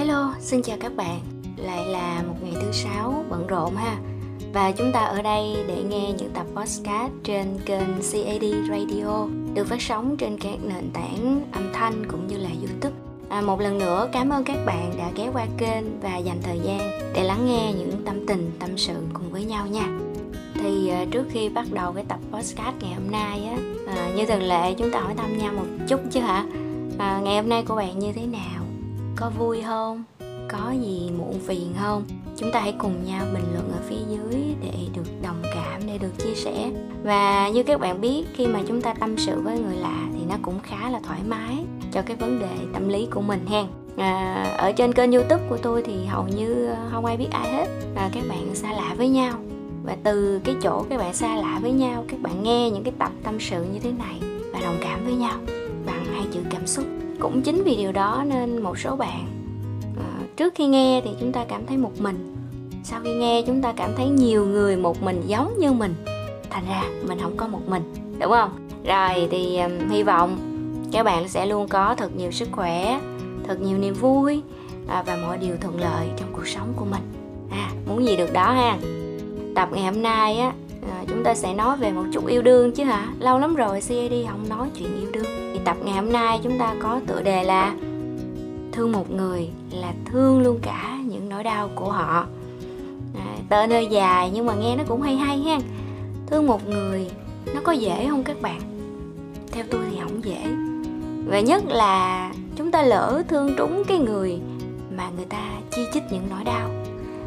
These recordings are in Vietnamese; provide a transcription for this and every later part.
Hello, xin chào các bạn. Lại là một ngày thứ sáu bận rộn ha. Và chúng ta ở đây để nghe những tập podcast trên kênh CAD Radio được phát sóng trên các nền tảng âm thanh cũng như là YouTube. À, một lần nữa cảm ơn các bạn đã ghé qua kênh và dành thời gian để lắng nghe những tâm tình, tâm sự cùng với nhau nha. Thì à, trước khi bắt đầu cái tập podcast ngày hôm nay á, à, như thường lệ chúng ta hỏi thăm nhau một chút chứ hả? À, ngày hôm nay của bạn như thế nào? Có vui không? Có gì muộn phiền không? Chúng ta hãy cùng nhau bình luận ở phía dưới để được đồng cảm, để được chia sẻ. Và như các bạn biết, khi mà chúng ta tâm sự với người lạ thì nó cũng khá là thoải mái cho cái vấn đề tâm lý của mình hen. À, ở trên kênh youtube của tôi thì hầu như ờ, không ai biết ai hết à, các bạn xa lạ với nhau và từ cái chỗ các bạn xa lạ với nhau các bạn nghe những cái tập tâm sự như thế này và đồng cảm với nhau bằng hai chữ cảm xúc cũng chính vì điều đó nên một số bạn à, trước khi nghe thì chúng ta cảm thấy một mình. Sau khi nghe chúng ta cảm thấy nhiều người một mình giống như mình. Thành ra mình không có một mình đúng không? Rồi thì um, hy vọng các bạn sẽ luôn có thật nhiều sức khỏe thật nhiều niềm vui à, và mọi điều thuận lợi trong cuộc sống của mình. À muốn gì được đó ha? Tập ngày hôm nay á à, chúng ta sẽ nói về một chút yêu đương chứ hả? Lâu lắm rồi CAD không nói chuyện yêu đương thì tập ngày hôm nay chúng ta có tựa đề là thương một người là thương luôn cả những nỗi đau của họ. À, tên hơi dài nhưng mà nghe nó cũng hay hay ha. Thương một người nó có dễ không các bạn? Theo tôi thì không dễ. Và nhất là chúng ta lỡ thương trúng cái người mà người ta chi chít những nỗi đau.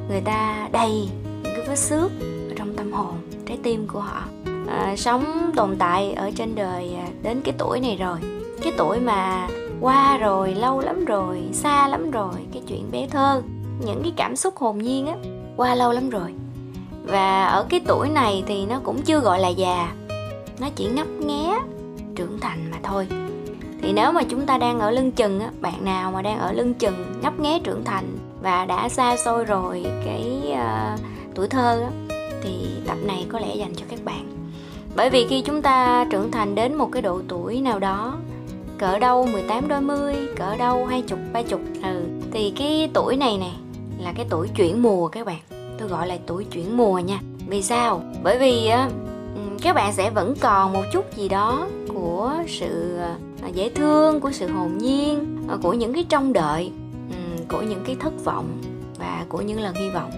Người ta đầy những cái vết xước ở trong tâm hồn trái tim của họ à, sống tồn tại ở trên đời à, đến cái tuổi này rồi. Cái tuổi mà qua rồi lâu lắm rồi xa lắm rồi cái chuyện bé thơ những cái cảm xúc hồn nhiên á qua lâu lắm rồi. Và ở cái tuổi này thì nó cũng chưa gọi là già nó chỉ ngấp nghé trưởng thành mà thôi. Thì nếu mà chúng ta đang ở lưng chừng á bạn nào mà đang ở lưng chừng ngấp nghé trưởng thành và đã xa xôi rồi cái uh, tuổi thơ á thì tập này có lẽ dành cho các bạn bởi vì khi chúng ta trưởng thành đến một cái độ tuổi nào đó, cỡ đâu 18 đôi mươi, cỡ đâu hai chục, ba chục ừ thì cái tuổi này nè là cái tuổi chuyển mùa các bạn. Tôi gọi là tuổi chuyển mùa nha. Vì sao? Bởi vì á các bạn sẽ vẫn còn một chút gì đó của sự ờ, dễ thương, của sự hồn nhiên ờ, của những cái trông đợi ừ, của những cái thất vọng và của những lần hy vọng.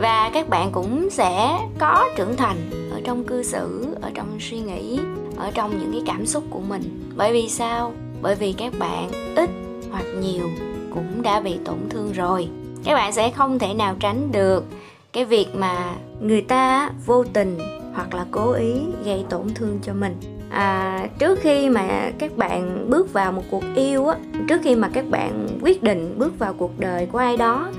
Và các bạn cũng sẽ có trưởng thành trong cư xử ở trong suy nghĩ ở trong những cái cảm xúc của mình. Bởi vì sao? Bởi vì các bạn ít hoặc nhiều cũng đã bị tổn thương rồi. Các bạn sẽ không thể nào tránh được cái việc mà người ta vô tình hoặc là cố ý gây tổn thương cho mình. À, trước khi mà các bạn bước vào một cuộc yêu á trước khi mà các bạn quyết định bước vào cuộc đời của ai đó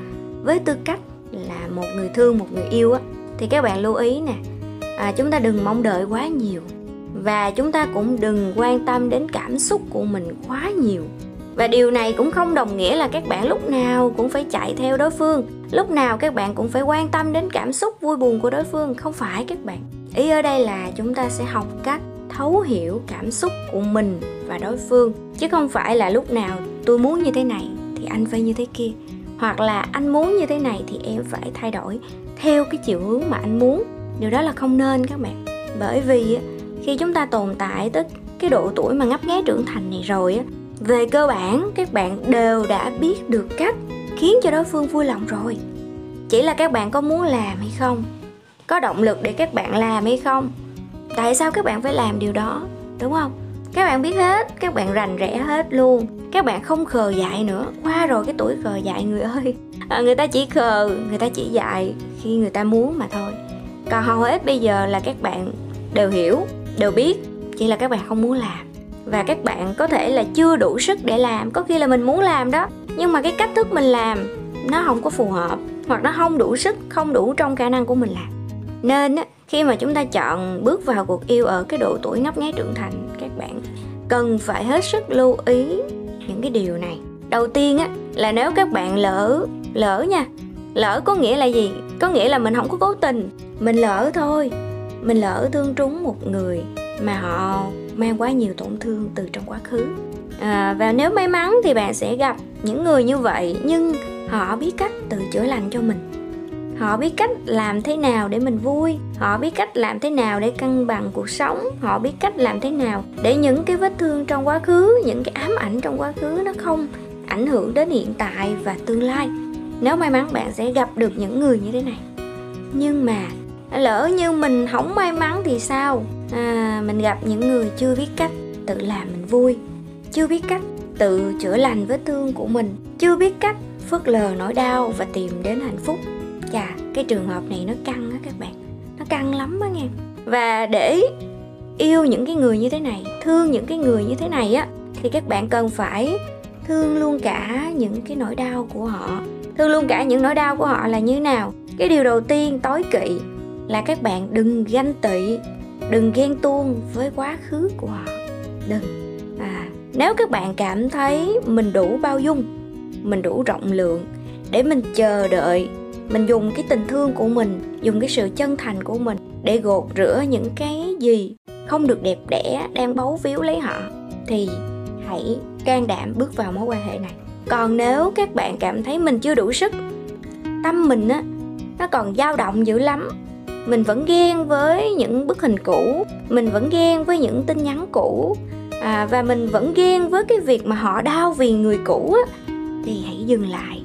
với tư cách là một người thương một người yêu á thì các bạn lưu ý nè à, chúng ta đừng mong đợi quá nhiều. Và chúng ta cũng đừng quan tâm đến cảm xúc của mình quá nhiều. Và điều này cũng không đồng nghĩa là các bạn lúc nào cũng phải chạy theo đối phương. Lúc nào các bạn cũng phải quan tâm đến cảm xúc vui buồn của đối phương không phải các bạn. Ý ở đây là chúng ta sẽ học cách thấu hiểu cảm xúc của mình và đối phương. Chứ không phải là lúc nào tôi muốn như thế này thì anh phải như thế kia. Hoặc là anh muốn như thế này thì em phải thay đổi theo cái chiều hướng mà anh muốn điều đó là không nên các bạn. Bởi vì khi chúng ta tồn tại tới cái độ tuổi mà ngấp nghé trưởng thành này rồi á về cơ bản các bạn đều đã biết được cách khiến cho đối phương vui lòng rồi. Chỉ là các bạn có muốn làm hay không có động lực để các bạn làm hay không tại sao các bạn phải làm điều đó đúng không? Các bạn biết hết các bạn rành rẽ hết luôn. Các bạn không khờ dại nữa. Qua rồi cái tuổi khờ dại người ơi. À, người ta chỉ khờ người ta chỉ dạy khi người ta muốn mà thôi còn hầu hết bây giờ là các bạn đều hiểu, đều biết, chỉ là các bạn không muốn làm. Và các bạn có thể là chưa đủ sức để làm, có khi là mình muốn làm đó, nhưng mà cái cách thức mình làm, nó không có phù hợp, hoặc nó không đủ sức, không đủ trong khả năng của mình làm. Nên khi mà chúng ta chọn bước vào cuộc yêu ở cái độ tuổi ngấp nghé trưởng thành, các bạn cần phải hết sức lưu ý những cái điều này. Đầu tiên á, là nếu các bạn lỡ lỡ nha, lỡ có nghĩa là gì? Có nghĩa là mình không có cố tình mình lỡ thôi. Mình lỡ thương trúng một người mà họ mang quá nhiều tổn thương từ trong quá khứ. À, và nếu may mắn thì bạn sẽ gặp những người như vậy nhưng họ biết cách tự chữa lành cho mình. Họ biết cách làm thế nào để mình vui. Họ biết cách làm thế nào để cân bằng cuộc sống. Họ biết cách làm thế nào để những cái vết thương trong quá khứ những cái ám ảnh trong quá khứ nó không ảnh hưởng đến hiện tại và tương lai. Nếu may mắn bạn sẽ gặp được những người như thế này. Nhưng mà lỡ như mình không may mắn thì sao? À, mình gặp những người chưa biết cách tự làm mình vui chưa biết cách tự chữa lành vết thương của mình chưa biết cách phớt lờ nỗi đau và tìm đến hạnh phúc. Chà cái trường hợp này nó căng á các bạn nó căng lắm á nghe. Và để yêu những cái người như thế này thương những cái người như thế này á thì các bạn cần phải thương luôn cả những cái nỗi đau của họ. Thương luôn cả những nỗi đau của họ là như nào? Cái điều đầu tiên tối kỵ là các bạn đừng ganh tị, đừng ghen tuông với quá khứ của họ. Đừng. À nếu các bạn cảm thấy mình đủ bao dung, mình đủ rộng lượng để mình chờ đợi, mình dùng cái tình thương của mình, dùng cái sự chân thành của mình để gột rửa những cái gì không được đẹp đẽ đang bấu víu lấy họ, thì hãy can đảm bước vào mối quan hệ này. Còn nếu các bạn cảm thấy mình chưa đủ sức, tâm mình á, nó còn dao động dữ lắm mình vẫn ghen với những bức hình cũ mình vẫn ghen với những tin nhắn cũ à, và mình vẫn ghen với cái việc mà họ đau vì người cũ á. Thì hãy dừng lại.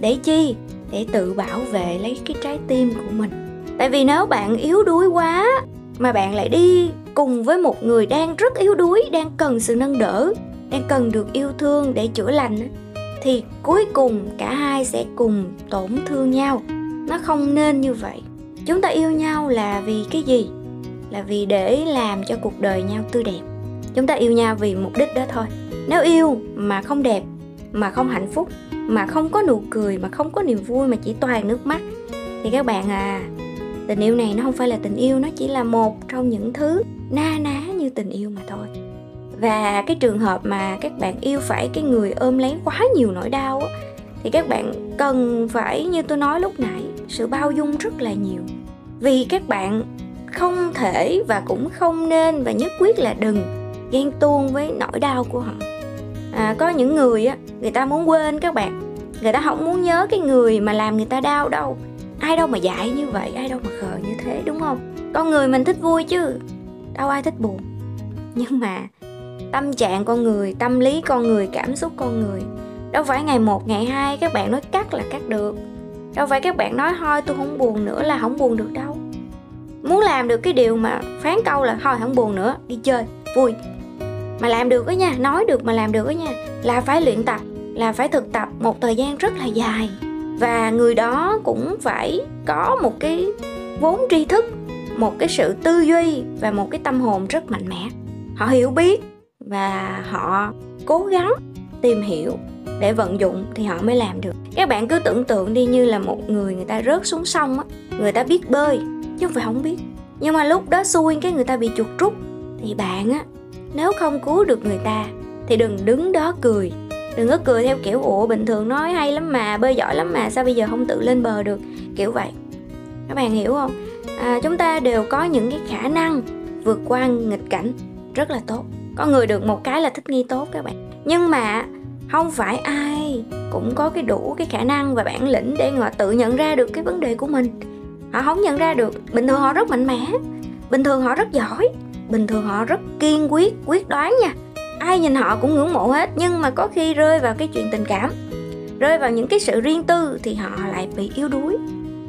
Để chi? Để tự bảo vệ lấy cái trái tim của mình. Tại vì nếu bạn yếu đuối quá mà bạn lại đi cùng với một người đang rất yếu đuối đang cần sự nâng đỡ đang cần được yêu thương để chữa lành thì cuối cùng cả hai sẽ cùng tổn thương nhau. Nó không nên như vậy chúng ta yêu nhau là vì cái gì? Là vì để làm cho cuộc đời nhau tươi đẹp. Chúng ta yêu nhau vì mục đích đó thôi. Nếu yêu mà không đẹp mà không hạnh phúc mà không có nụ cười mà không có niềm vui mà chỉ toàn nước mắt thì các bạn à tình yêu này nó không phải là tình yêu nó chỉ là một trong những thứ na ná như tình yêu mà thôi. Và cái trường hợp mà các bạn yêu phải cái người ôm lấy quá nhiều nỗi đau á, thì các bạn cần phải như tôi nói lúc nãy sự bao dung rất là nhiều vì các bạn không thể và cũng không nên và nhất quyết là đừng ghen tuông với nỗi đau của họ. À, có những người á người ta muốn quên các bạn. Người ta không muốn nhớ cái người mà làm người ta đau đâu. Ai đâu mà dạy như vậy ai đâu mà khờ như thế đúng không? Con người mình thích vui chứ. Đâu ai thích buồn. Nhưng mà tâm trạng con người tâm lý con người cảm xúc con người đâu phải ngày một ngày hai các bạn nói cắt là cắt được. Đâu phải các bạn nói thôi tôi không buồn nữa là không buồn được đâu muốn làm được cái điều mà phán câu là thôi, không buồn nữa, đi chơi, vui. Mà làm được đó nha, nói được mà làm được đó nha, là phải luyện tập, là phải thực tập một thời gian rất là dài. Và người đó cũng phải có một cái vốn tri thức, một cái sự tư duy và một cái tâm hồn rất mạnh mẽ. Họ hiểu biết và họ cố gắng tìm hiểu để vận dụng thì họ mới làm được. Các bạn cứ tưởng tượng đi như là một người người ta rớt xuống sông á, người ta biết bơi chứ không phải không biết. Nhưng mà lúc đó xui cái người ta bị chuột rút. Thì bạn á nếu không cứu được người ta thì đừng đứng đó cười. Đừng có cười theo kiểu ủa bình thường nói hay lắm mà bơi giỏi lắm mà sao bây giờ không tự lên bờ được? Kiểu vậy. Các bạn hiểu không? À, chúng ta đều có những cái khả năng vượt qua nghịch cảnh rất là tốt. Có người được một cái là thích nghi tốt các bạn. Nhưng mà không phải ai cũng có cái đủ cái khả năng và bản lĩnh để họ tự nhận ra được cái vấn đề của mình họ không nhận ra được. Bình thường họ rất mạnh mẽ. Bình thường họ rất giỏi. Bình thường họ rất kiên quyết quyết đoán nha. Ai nhìn họ cũng ngưỡng mộ hết, nhưng mà có khi rơi vào cái chuyện tình cảm. Rơi vào những cái sự riêng tư thì họ lại bị yếu đuối.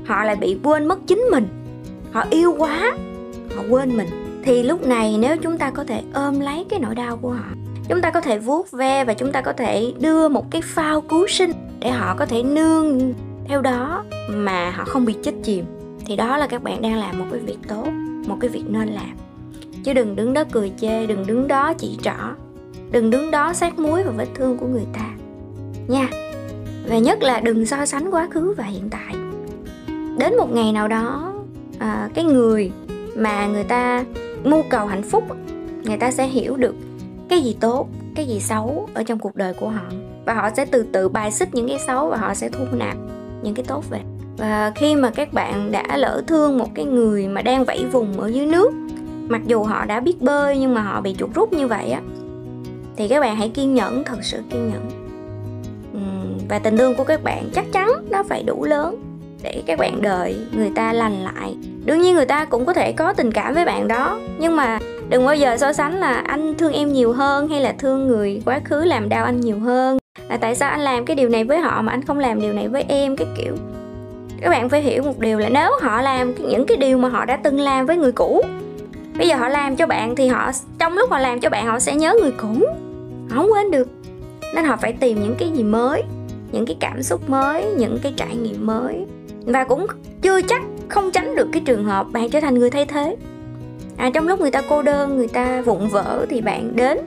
Họ lại bị quên mất chính mình. Họ yêu quá, họ quên mình. Thì lúc này nếu chúng ta có thể ôm lấy cái nỗi đau của họ, chúng ta có thể vuốt ve và chúng ta có thể đưa một cái phao cứu sinh để họ có thể nương theo đó mà họ không bị chết chìm thì đó là các bạn đang làm một cái việc tốt một cái việc nên làm. Chứ đừng đứng đó cười chê đừng đứng đó chỉ trỏ. Đừng đứng đó sát muối vào vết thương của người ta. Nha. Và nhất là đừng so sánh quá khứ và hiện tại. Đến một ngày nào đó à, cái người mà người ta mưu cầu hạnh phúc người ta sẽ hiểu được cái gì tốt cái gì xấu ở trong cuộc đời của họ. Và họ sẽ từ từ bài xích những cái xấu và họ sẽ thu nạp những cái tốt về và khi mà các bạn đã lỡ thương một cái người mà đang vẫy vùng ở dưới nước, mặc dù họ đã biết bơi nhưng mà họ bị chuột rút như vậy á, thì các bạn hãy kiên nhẫn, thật sự kiên nhẫn. Và tình thương của các bạn chắc chắn nó phải đủ lớn để các bạn đợi người ta lành lại. Đương nhiên người ta cũng có thể có tình cảm với bạn đó, nhưng mà đừng bao giờ so sánh là anh thương em nhiều hơn hay là thương người quá khứ làm đau anh nhiều hơn. Là tại sao anh làm cái điều này với họ mà anh không làm điều này với em, cái kiểu các bạn phải hiểu một điều là nếu họ làm những cái điều mà họ đã từng làm với người cũ bây giờ họ làm cho bạn thì họ trong lúc họ làm cho bạn họ sẽ nhớ người cũ. Họ không quên được. Nên họ phải tìm những cái gì mới những cái cảm xúc mới những cái trải nghiệm mới. Và cũng chưa chắc không tránh được cái trường hợp bạn trở thành người thay thế. À, trong lúc người ta cô đơn người ta vụng vỡ thì bạn đến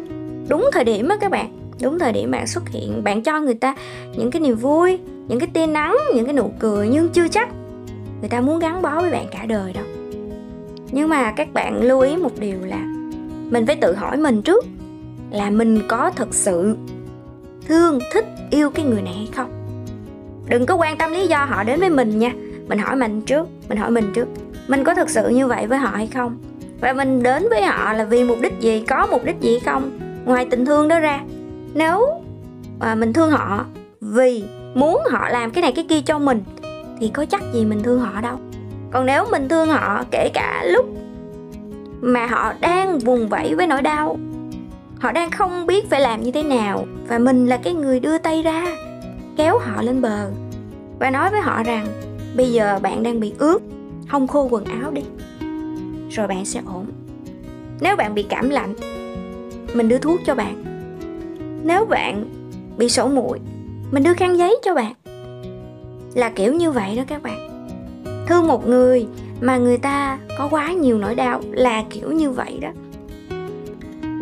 đúng thời điểm á các bạn đúng thời điểm bạn xuất hiện, bạn cho người ta những cái niềm vui, những cái tia nắng, những cái nụ cười nhưng chưa chắc người ta muốn gắn bó với bạn cả đời đâu. Nhưng mà các bạn lưu ý một điều là mình phải tự hỏi mình trước là mình có thật sự thương, thích, yêu cái người này hay không? Đừng có quan tâm lý do họ đến với mình nha. Mình hỏi mình trước, mình hỏi mình trước, mình có thực sự như vậy với họ hay không? Và mình đến với họ là vì mục đích gì, có mục đích gì không? Ngoài tình thương đó ra nếu à, mình thương họ vì muốn họ làm cái này cái kia cho mình thì có chắc gì mình thương họ đâu. Còn nếu mình thương họ kể cả lúc mà họ đang vùng vẫy với nỗi đau họ đang không biết phải làm như thế nào và mình là cái người đưa tay ra kéo họ lên bờ và nói với họ rằng bây giờ bạn đang bị ướt không khô quần áo đi rồi bạn sẽ ổn. Nếu bạn bị cảm lạnh mình đưa thuốc cho bạn nếu bạn bị sổ mũi mình đưa khăn giấy cho bạn. Là kiểu như vậy đó các bạn. Thương một người mà người ta có quá nhiều nỗi đau là kiểu như vậy đó.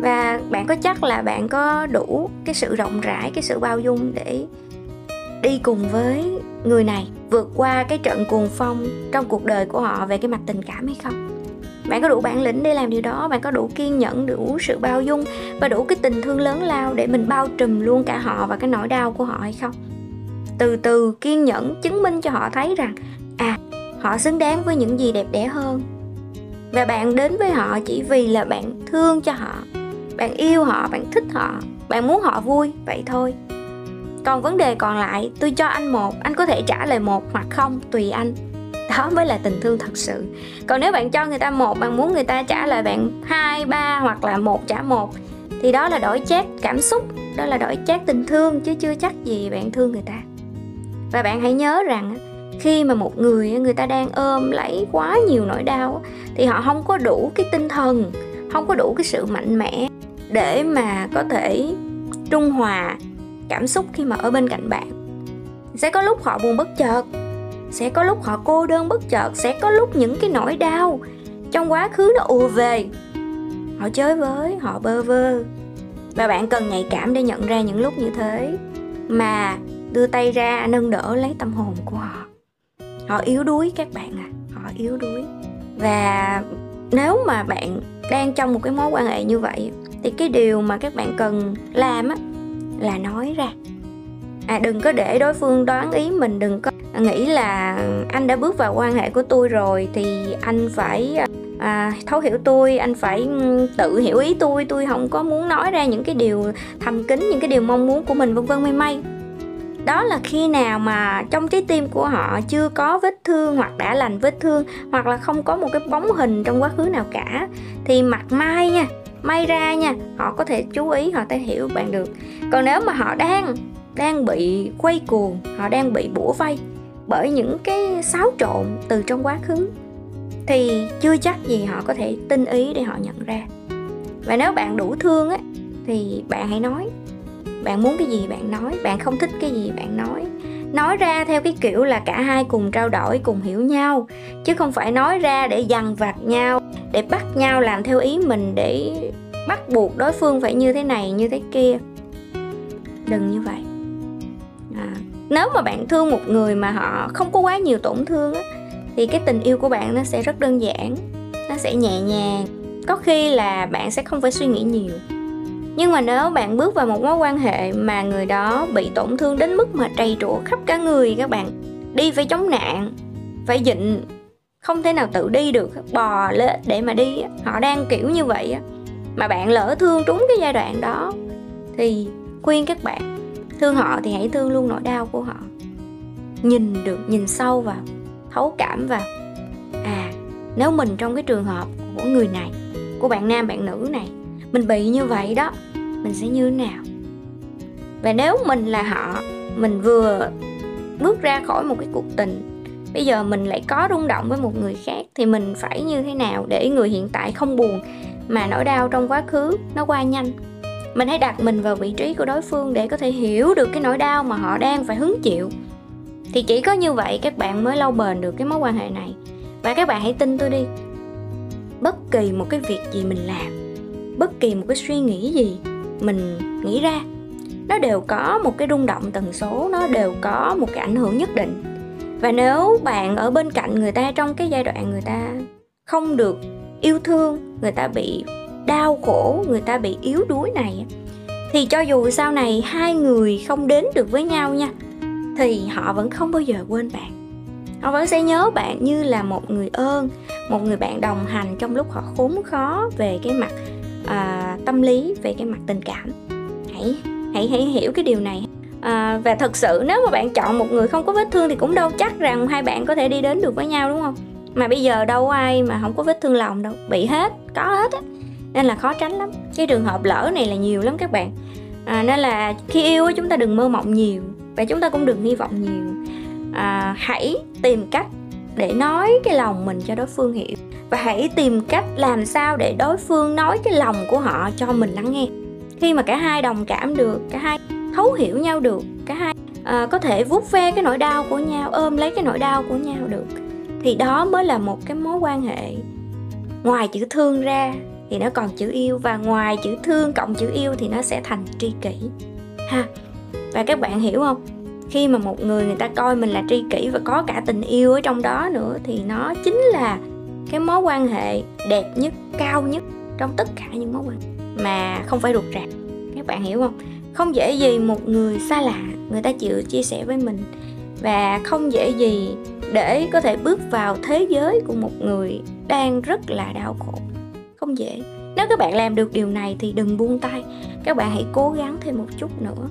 Và bạn có chắc là bạn có đủ cái sự rộng rãi, cái sự bao dung để đi cùng với người này, vượt qua cái trận cuồng phong trong cuộc đời của họ về cái mặt tình cảm hay không? Bạn có đủ bản lĩnh để làm điều đó, bạn có đủ kiên nhẫn đủ sự bao dung và đủ cái tình thương lớn lao để mình bao trùm luôn cả họ và cái nỗi đau của họ hay không. Từ từ kiên nhẫn chứng minh cho họ thấy rằng à họ xứng đáng với những gì đẹp đẽ hơn. Và bạn đến với họ chỉ vì là bạn thương cho họ, bạn yêu họ, bạn thích họ, bạn muốn họ vui, vậy thôi. Còn vấn đề còn lại, tôi cho anh một, anh có thể trả lời một hoặc không, tùy anh đó mới là tình thương thật sự. Còn nếu bạn cho người ta một, bạn muốn người ta trả lời bạn hai, ba hoặc là một trả một, thì đó là đổi chát cảm xúc, đó là đổi chát tình thương, chứ chưa chắc gì bạn thương người ta. Và bạn hãy nhớ rằng khi mà một người người ta đang ôm lấy quá nhiều nỗi đau thì họ không có đủ cái tinh thần, không có đủ cái sự mạnh mẽ để mà có thể trung hòa cảm xúc khi mà ở bên cạnh bạn. Sẽ có lúc họ buồn bất chợt sẽ có lúc họ cô đơn bất chợt, sẽ có lúc những cái nỗi đau. Trong quá khứ nó ùa về. Họ chơi với, họ bơ vơ. Và bạn cần nhạy cảm để nhận ra những lúc như thế. Mà đưa tay ra, nâng đỡ, lấy tâm hồn của họ. Họ yếu đuối các bạn à họ yếu đuối. Và nếu mà bạn đang trong một cái mối quan hệ như vậy, thì cái điều mà các bạn cần làm á, là nói ra. À đừng có để đối phương đoán ý mình, đừng có nghĩ là anh đã bước vào quan hệ của tôi rồi thì anh phải à, thấu hiểu tôi anh phải ừ, tự hiểu ý tôi. Tôi không có muốn nói ra những cái điều thầm kín những cái điều mong muốn của mình vân vân. May may. Đó là khi nào mà trong trái tim của họ chưa có vết thương hoặc đã lành vết thương hoặc là không có một cái bóng hình trong quá khứ nào cả thì mặt mai nha may ra nha họ có thể chú ý họ thể hiểu bạn được. Còn nếu mà họ đang đang bị quay cuồng họ đang bị bủa vây bởi những cái xáo trộn từ trong quá khứ, thì chưa chắc gì họ có thể tinh ý để họ nhận ra. Và nếu bạn đủ thương á, thì bạn hãy nói. Bạn muốn cái gì bạn nói, bạn không thích cái gì bạn nói. Nói ra theo cái kiểu là cả hai cùng trao đổi, cùng hiểu nhau, chứ không phải nói ra để dằn vặt nhau, để bắt nhau làm theo ý mình, để bắt buộc đối phương phải như thế này, như thế kia. Đừng như vậy nếu mà bạn thương một người mà họ không có quá nhiều tổn thương á, thì cái tình yêu của bạn nó sẽ rất đơn giản nó sẽ nhẹ nhàng. Có khi là bạn sẽ không phải suy nghĩ nhiều. Nhưng mà nếu bạn bước vào một mối quan hệ mà người đó bị tổn thương đến mức mà trầy trụa khắp cả người các bạn đi phải chống nạn phải dịnh không thể nào tự đi được bò lên để mà đi họ đang kiểu như vậy mà bạn lỡ thương trúng cái giai đoạn đó thì khuyên các bạn thương họ thì hãy thương luôn nỗi đau của họ. Nhìn được, nhìn sâu vào thấu cảm vào à nếu mình trong cái trường hợp của người này, của bạn nam, bạn nữ này, mình bị như vậy đó, mình sẽ như thế nào? Và nếu mình là họ, mình vừa bước ra khỏi một cái cuộc tình, bây giờ mình lại có rung động với một người khác thì mình phải như thế nào để người hiện tại không buồn mà nỗi đau trong quá khứ nó qua nhanh? Mình hãy đặt mình vào vị trí của đối phương để có thể hiểu được cái nỗi đau mà họ đang phải hứng chịu. Thì chỉ có như vậy các bạn mới lâu bền được cái mối quan hệ này. Và các bạn hãy tin tôi đi. Bất kỳ một cái việc gì mình làm, bất kỳ một cái suy nghĩ gì mình nghĩ ra, nó đều có một cái rung động tần số, nó đều có một cái ảnh hưởng nhất định. Và nếu bạn ở bên cạnh người ta trong cái giai đoạn người ta không được yêu thương, người ta bị đau khổ người ta bị yếu đuối này thì cho dù sau này hai người không đến được với nhau nha thì họ vẫn không bao giờ quên bạn. Họ vẫn sẽ nhớ bạn như là một người ơn một người bạn đồng hành trong lúc họ khốn khó về cái mặt à, tâm lý về cái mặt tình cảm. Hãy hãy hãy hiểu cái điều này. À, và thật sự nếu mà bạn chọn một người không có vết thương thì cũng đâu chắc rằng hai bạn có thể đi đến được với nhau đúng không? Mà bây giờ đâu ai mà không có vết thương lòng đâu. Bị hết có hết á nên là khó tránh lắm. Cái trường hợp lỡ này là nhiều lắm các bạn. À, nên là khi yêu chúng ta đừng mơ mộng nhiều và chúng ta cũng đừng hy vọng nhiều. À, hãy tìm cách để nói cái lòng mình cho đối phương hiểu và hãy tìm cách làm sao để đối phương nói cái lòng của họ cho mình lắng nghe. Khi mà cả hai đồng cảm được cả hai thấu hiểu nhau được cả hai à, có thể vuốt ve cái nỗi đau của nhau ôm lấy cái nỗi đau của nhau được thì đó mới là một cái mối quan hệ ngoài chữ thương ra thì nó còn chữ yêu và ngoài chữ thương cộng chữ yêu thì nó sẽ thành tri kỷ. Ha, và các bạn hiểu không? Khi mà một người người ta coi mình là tri kỷ và có cả tình yêu ở trong đó nữa thì nó chính là cái mối quan hệ đẹp nhất, cao nhất trong tất cả những mối quan hệ mà không phải ruột rạc. Các bạn hiểu không? Không dễ gì một người xa lạ, người ta chịu chia sẻ với mình và không dễ gì để có thể bước vào thế giới của một người đang rất là đau khổ không dễ. Nếu các bạn làm được điều này thì đừng buông tay. Các bạn hãy cố gắng thêm một chút nữa.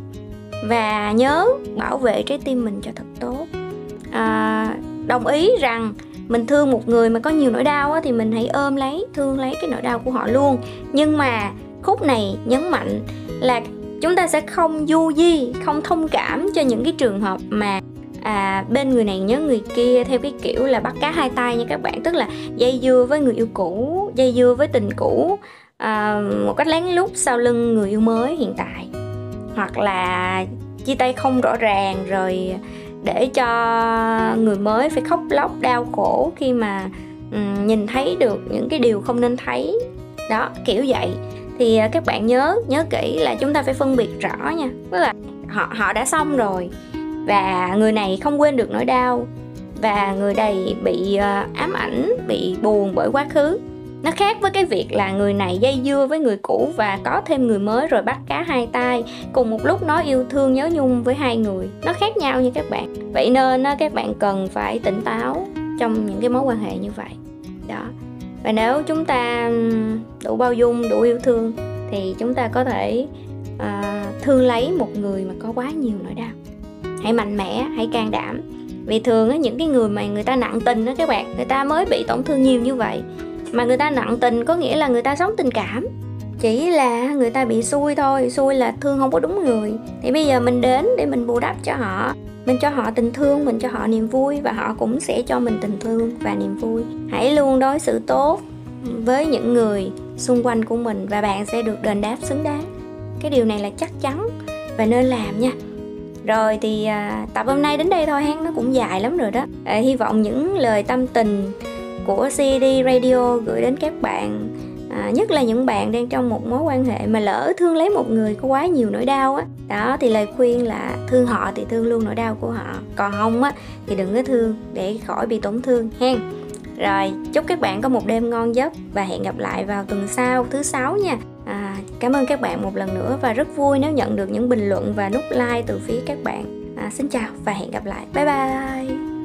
Và nhớ bảo vệ trái tim mình cho thật tốt. À, đồng ý rằng mình thương một người mà có nhiều nỗi đau á, thì mình hãy ôm lấy thương lấy cái nỗi đau của họ luôn. Nhưng mà khúc này nhấn mạnh là chúng ta sẽ không du di không thông cảm cho những cái trường hợp mà à, bên người này nhớ người kia theo cái kiểu là bắt cá hai tay nha các bạn. Tức là dây dưa với người yêu cũ dây dưa với tình cũ à, một cách lén lút sau lưng người yêu mới hiện tại. Hoặc là chia tay không rõ ràng rồi để cho người mới phải khóc lóc đau khổ khi mà um, nhìn thấy được những cái điều không nên thấy. Đó kiểu vậy. Thì à, các bạn nhớ nhớ kỹ là chúng ta phải phân biệt rõ nha. Tức là họ họ đã xong rồi và người này không quên được nỗi đau. Và người này bị ờ, ám ảnh bị buồn bởi quá khứ. Nó khác với cái việc là người này dây dưa với người cũ và có thêm người mới rồi bắt cá hai tay cùng một lúc nói yêu thương nhớ nhung với hai người. Nó khác nhau như các bạn. Vậy nên ờ, các bạn cần phải tỉnh táo trong những cái mối quan hệ như vậy. Đó. Và nếu chúng ta đủ bao dung đủ yêu thương thì chúng ta có thể uh, thương lấy một người mà có quá nhiều nỗi đau hãy mạnh mẽ hãy can đảm. Vì thường á, những cái người mà người ta nặng tình đó các bạn người ta mới bị tổn thương nhiều như vậy. Mà người ta nặng tình có nghĩa là người ta sống tình cảm. Chỉ là người ta bị xui thôi xui là thương không có đúng người. Thì bây giờ mình đến để mình bù đắp cho họ. Mình cho họ tình thương mình cho họ niềm vui và họ cũng sẽ cho mình tình thương và niềm vui. Hãy luôn đối xử tốt với những người xung quanh của mình và bạn sẽ được đền đáp xứng đáng. Cái điều này là chắc chắn và nên làm nha rồi thì à, tập hôm nay đến đây thôi hang nó cũng dài lắm rồi đó. À, hy vọng những lời tâm tình của CD Radio gửi đến các bạn à, nhất là những bạn đang trong một mối quan hệ mà lỡ thương lấy một người có quá nhiều nỗi đau á. Đó thì lời khuyên là thương họ thì thương luôn nỗi đau của họ. Còn không á thì đừng có thương để khỏi bị tổn thương hen. Rồi chúc các bạn có một đêm ngon giấc và hẹn gặp lại vào tuần sau thứ sáu nha à, cảm ơn các bạn một lần nữa và rất vui nếu nhận được những bình luận và nút like từ phía các bạn. À, xin chào và hẹn gặp lại. Bye bye.